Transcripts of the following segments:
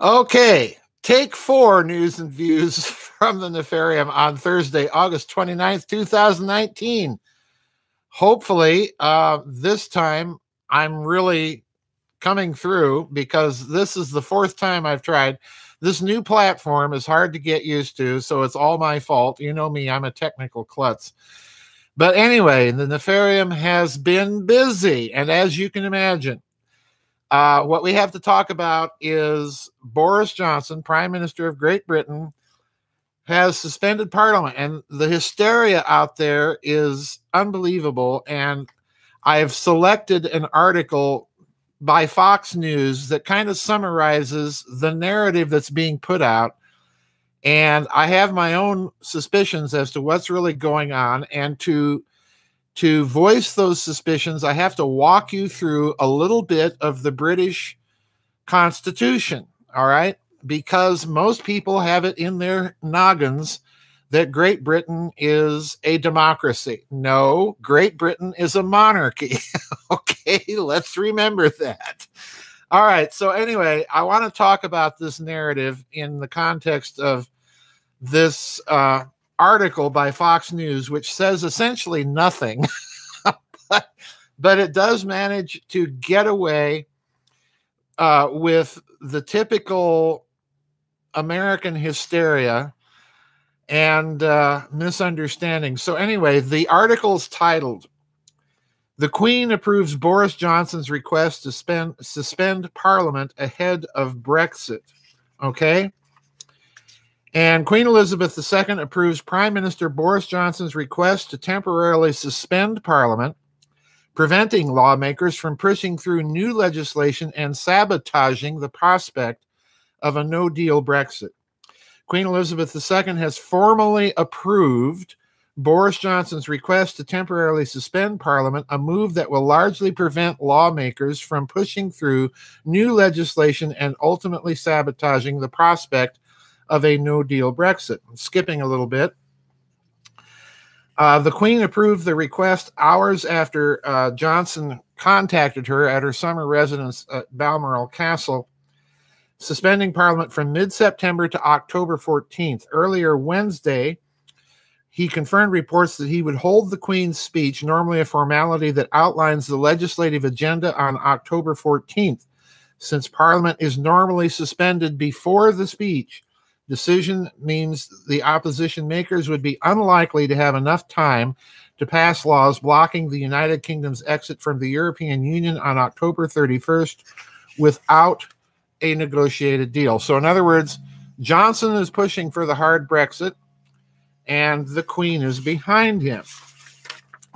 Okay, take four news and views from the Nefarium on Thursday, August 29th, 2019. Hopefully, uh, this time I'm really coming through because this is the fourth time I've tried. This new platform is hard to get used to, so it's all my fault. You know me, I'm a technical klutz. But anyway, the Nefarium has been busy, and as you can imagine, uh, what we have to talk about is Boris Johnson, Prime Minister of Great Britain, has suspended Parliament, and the hysteria out there is unbelievable. And I have selected an article by Fox News that kind of summarizes the narrative that's being put out. And I have my own suspicions as to what's really going on. And to to voice those suspicions, I have to walk you through a little bit of the British Constitution. All right. Because most people have it in their noggins that Great Britain is a democracy. No, Great Britain is a monarchy. okay. Let's remember that. All right. So, anyway, I want to talk about this narrative in the context of this uh, article by Fox News, which says essentially nothing, but, but it does manage to get away uh, with the typical American hysteria and uh, misunderstanding. So, anyway, the article is titled The Queen Approves Boris Johnson's Request to spend, Suspend Parliament Ahead of Brexit. Okay. And Queen Elizabeth II approves Prime Minister Boris Johnson's request to temporarily suspend Parliament, preventing lawmakers from pushing through new legislation and sabotaging the prospect of a no deal Brexit. Queen Elizabeth II has formally approved Boris Johnson's request to temporarily suspend Parliament, a move that will largely prevent lawmakers from pushing through new legislation and ultimately sabotaging the prospect of a no deal Brexit. Skipping a little bit. Uh, the Queen approved the request hours after uh, Johnson contacted her at her summer residence at Balmoral Castle, suspending Parliament from mid September to October 14th. Earlier Wednesday, he confirmed reports that he would hold the Queen's speech, normally a formality that outlines the legislative agenda, on October 14th. Since Parliament is normally suspended before the speech, decision means the opposition makers would be unlikely to have enough time to pass laws blocking the United Kingdom's exit from the European Union on October 31st without a negotiated deal. So, in other words, Johnson is pushing for the hard Brexit, and the Queen is behind him.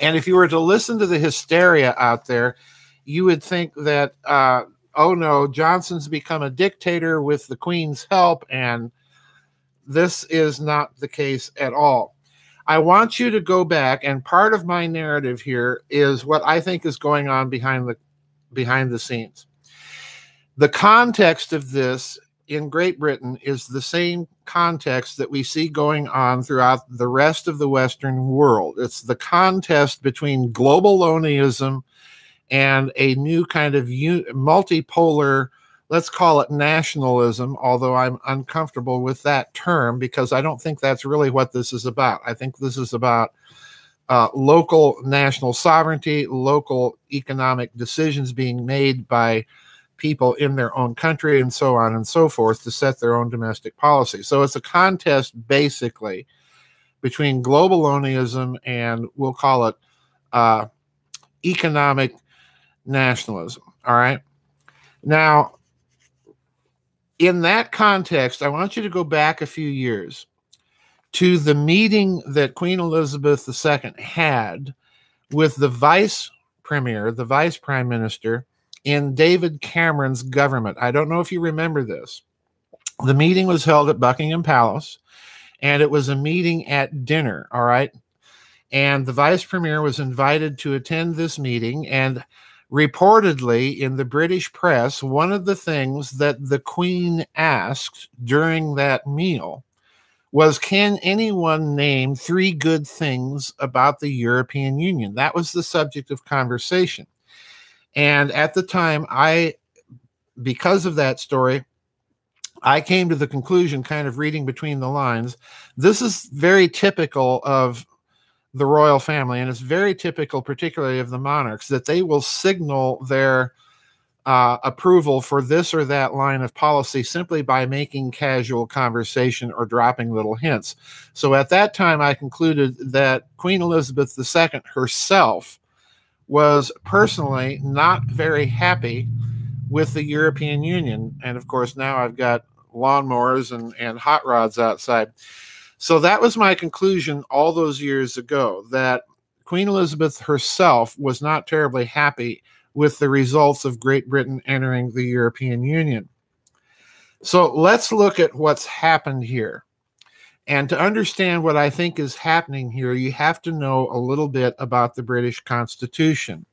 And if you were to listen to the hysteria out there, you would think that, uh, oh no, Johnson's become a dictator with the Queen's help, and this is not the case at all. I want you to go back, and part of my narrative here is what I think is going on behind the behind the scenes. The context of this in Great Britain is the same context that we see going on throughout the rest of the Western world. It's the contest between globalonism and a new kind of multipolar let's call it nationalism, although I'm uncomfortable with that term because I don't think that's really what this is about. I think this is about uh, local national sovereignty, local economic decisions being made by people in their own country, and so on and so forth to set their own domestic policy. So it's a contest basically between globalonism and we'll call it uh, economic nationalism. All right. Now, in that context, I want you to go back a few years to the meeting that Queen Elizabeth II had with the vice premier, the vice prime minister in David Cameron's government. I don't know if you remember this. The meeting was held at Buckingham Palace, and it was a meeting at dinner, all right? And the vice premier was invited to attend this meeting, and Reportedly, in the British press, one of the things that the Queen asked during that meal was Can anyone name three good things about the European Union? That was the subject of conversation. And at the time, I, because of that story, I came to the conclusion, kind of reading between the lines, this is very typical of the royal family, and it's very typical, particularly of the monarchs, that they will signal their uh, approval for this or that line of policy simply by making casual conversation or dropping little hints. So at that time, I concluded that Queen Elizabeth II herself was personally not very happy with the European Union. And of course, now I've got lawnmowers and, and hot rods outside. So that was my conclusion all those years ago that Queen Elizabeth herself was not terribly happy with the results of Great Britain entering the European Union. So let's look at what's happened here. And to understand what I think is happening here, you have to know a little bit about the British Constitution.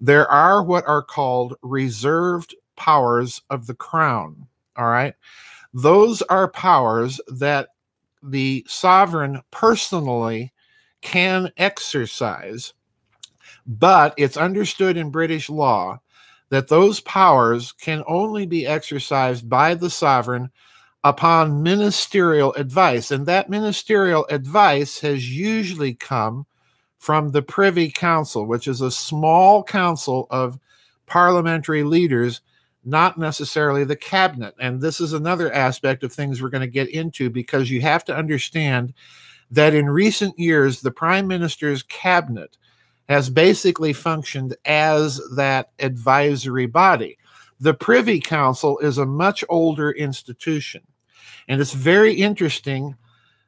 There are what are called reserved powers of the crown. All right. Those are powers that the sovereign personally can exercise, but it's understood in British law that those powers can only be exercised by the sovereign upon ministerial advice. And that ministerial advice has usually come from the Privy Council, which is a small council of parliamentary leaders, not necessarily the cabinet. And this is another aspect of things we're going to get into because you have to understand that in recent years, the prime minister's cabinet has basically functioned as that advisory body. The Privy Council is a much older institution. And it's very interesting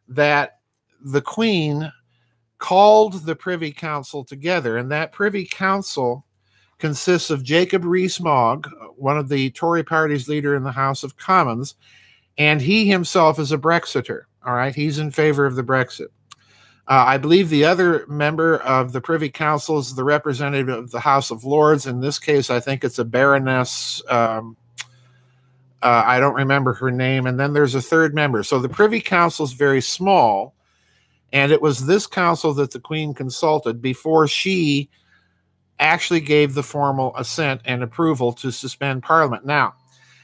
that the Queen called the Privy Council together, and that Privy Council consists of Jacob Rees-Mogg, one of the Tory party's leader in the House of Commons, and he himself is a Brexiter. All right, he's in favor of the Brexit. Uh, I believe the other member of the Privy Council is the representative of the House of Lords. In this case, I think it's a Baroness. Um, uh, I don't remember her name. And then there's a third member. So the Privy Council is very small. And it was this council that the Queen consulted before she actually gave the formal assent and approval to suspend Parliament. Now,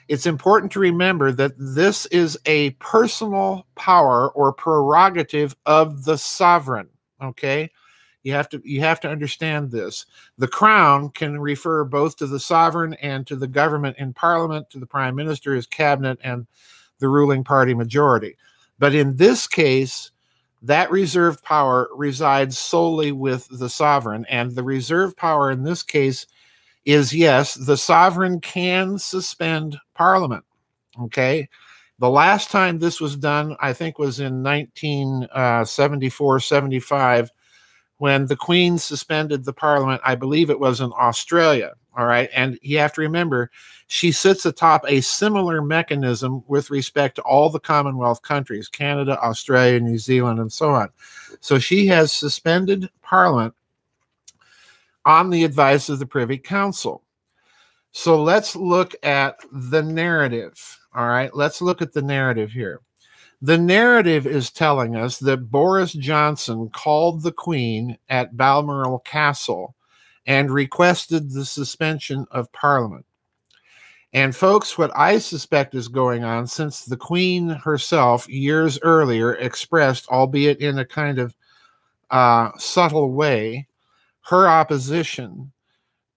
it's important to remember that this is a personal power or prerogative of the sovereign. Okay. You have to you have to understand this. The crown can refer both to the sovereign and to the government in parliament, to the prime minister, his cabinet, and the ruling party majority. But in this case, that reserved power resides solely with the sovereign. And the reserved power in this case is yes, the sovereign can suspend parliament. Okay. The last time this was done, I think, was in 1974 uh, 75 when the Queen suspended the Parliament. I believe it was in Australia. All right. And you have to remember, she sits atop a similar mechanism with respect to all the Commonwealth countries Canada, Australia, New Zealand, and so on. So she has suspended Parliament on the advice of the Privy Council. So let's look at the narrative. All right. Let's look at the narrative here. The narrative is telling us that Boris Johnson called the Queen at Balmoral Castle and requested the suspension of Parliament. And, folks, what I suspect is going on, since the Queen herself years earlier expressed, albeit in a kind of uh, subtle way, her opposition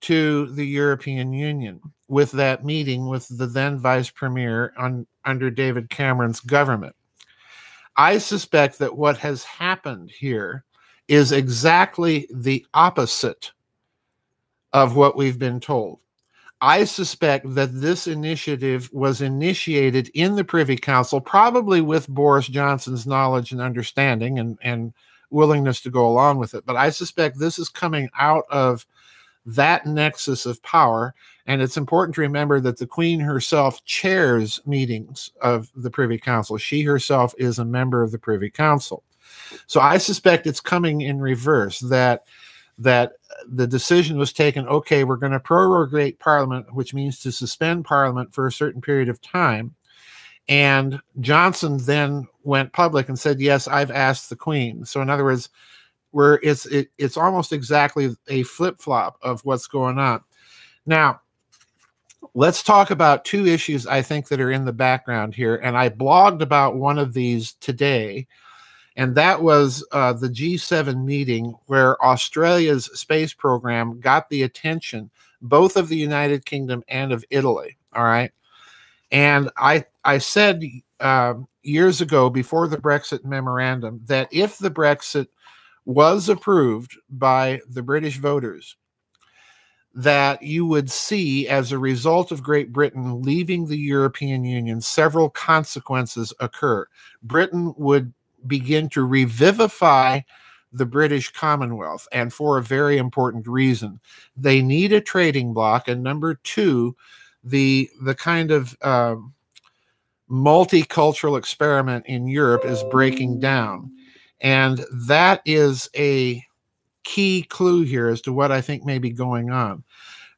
to the European Union with that meeting with the then Vice Premier on, under David Cameron's government. I suspect that what has happened here is exactly the opposite of what we've been told. I suspect that this initiative was initiated in the Privy Council, probably with Boris Johnson's knowledge and understanding and, and willingness to go along with it. But I suspect this is coming out of that nexus of power. And it's important to remember that the Queen herself chairs meetings of the Privy Council. She herself is a member of the Privy Council. So I suspect it's coming in reverse that that the decision was taken okay we're going to prorogate parliament which means to suspend parliament for a certain period of time and johnson then went public and said yes i've asked the queen so in other words where it's it, it's almost exactly a flip flop of what's going on. Now, let's talk about two issues I think that are in the background here. And I blogged about one of these today, and that was uh, the G7 meeting where Australia's space program got the attention both of the United Kingdom and of Italy. All right. And I, I said uh, years ago before the Brexit memorandum that if the Brexit was approved by the British voters, that you would see as a result of Great Britain leaving the European Union, several consequences occur. Britain would begin to revivify the British Commonwealth, and for a very important reason. They need a trading bloc, and number two, the the kind of um, multicultural experiment in Europe is breaking down, and that is a key clue here as to what I think may be going on.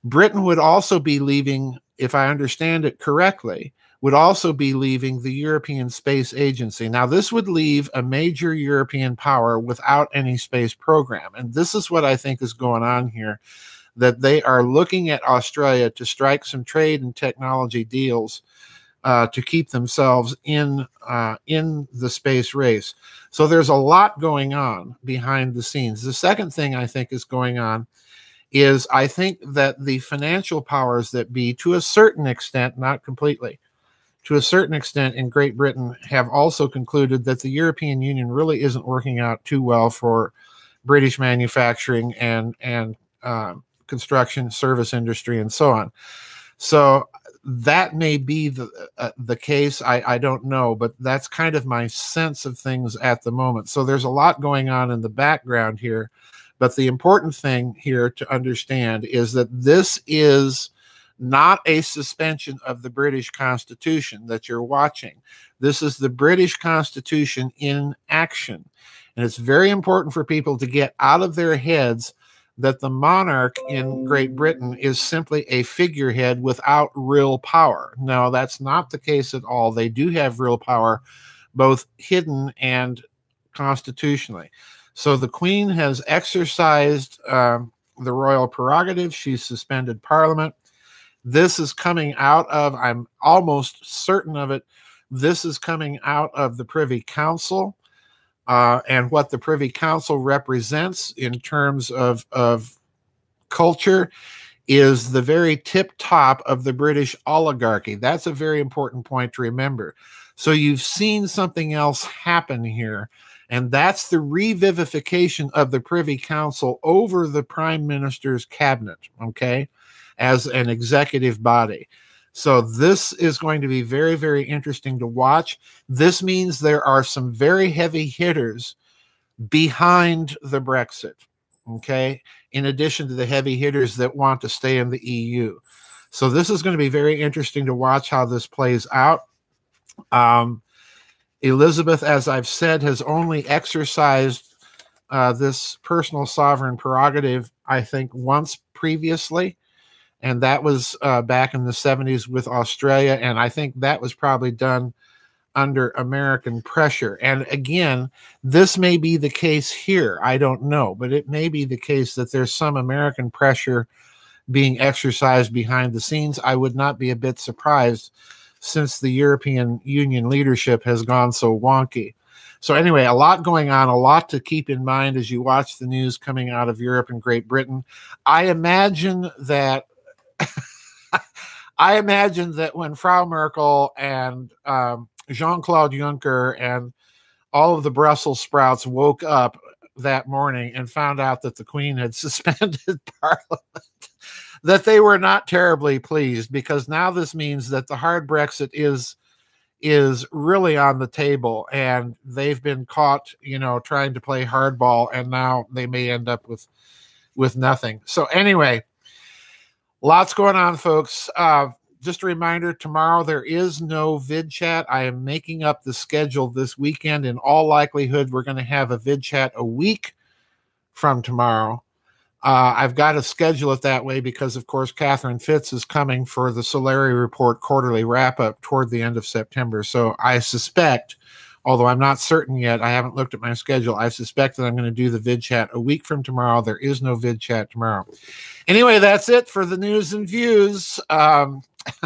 Britain would also be leaving, if I understand it correctly, would also be leaving the European Space Agency. Now, this would leave a major European power without any space program. And this is what I think is going on here that they are looking at Australia to strike some trade and technology deals. Uh, to keep themselves in uh, in the space race, so there's a lot going on behind the scenes. The second thing I think is going on is I think that the financial powers that be, to a certain extent, not completely, to a certain extent in Great Britain have also concluded that the European Union really isn't working out too well for British manufacturing and and uh, construction, service industry, and so on. So that may be the uh, the case. I, I don't know, but that's kind of my sense of things at the moment. So there's a lot going on in the background here, but the important thing here to understand is that this is not a suspension of the British Constitution that you're watching. This is the British Constitution in action. And it's very important for people to get out of their heads that the monarch in Great Britain is simply a figurehead without real power. No, that's not the case at all. They do have real power, both hidden and constitutionally. So the Queen has exercised uh, the royal prerogative. She's suspended Parliament. This is coming out of, I'm almost certain of it, this is coming out of the Privy Council. Uh, and what the Privy Council represents in terms of, of culture is the very tip top of the British oligarchy. That's a very important point to remember. So you've seen something else happen here, and that's the revivification of the Privy Council over the Prime Minister's cabinet. Okay as an executive body. So this is going to be very, very interesting to watch. This means there are some very heavy hitters behind the Brexit. Okay. In addition to the heavy hitters that want to stay in the EU. So this is going to be very interesting to watch how this plays out. Um, Elizabeth, as I've said, has only exercised uh, this personal sovereign prerogative, I think, once previously and that was uh, back in the 70s with Australia. And I think that was probably done under American pressure. And again, this may be the case here. I don't know, but it may be the case that there's some American pressure being exercised behind the scenes. I would not be a bit surprised since the European Union leadership has gone so wonky. So, anyway, a lot going on, a lot to keep in mind as you watch the news coming out of Europe and Great Britain. I imagine that I imagine that when Frau Merkel and um, Jean Claude Juncker and all of the Brussels sprouts woke up that morning and found out that the Queen had suspended Parliament, that they were not terribly pleased because now this means that the hard Brexit is is really on the table and they've been caught you know trying to play hardball and now they may end up with with nothing. So anyway Lots going on, folks. Uh, just a reminder tomorrow there is no vid chat. I am making up the schedule this weekend. In all likelihood, we're going to have a vid chat a week from tomorrow. Uh, I've got to schedule it that way because, of course, Catherine Fitts is coming for the Solari Report quarterly wrap up toward the end of September. So I suspect although I'm not certain yet. I haven't looked at my schedule. I suspect that I'm going to do the vid chat a week from tomorrow. There is no vid chat tomorrow. Anyway, that's it for the news and views. Um,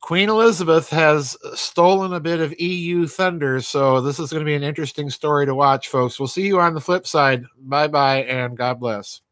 Queen Elizabeth has stolen a bit of EU thunder, so this is going to be an interesting story to watch, folks. We'll see you on the flip side. Bye bye, and God bless.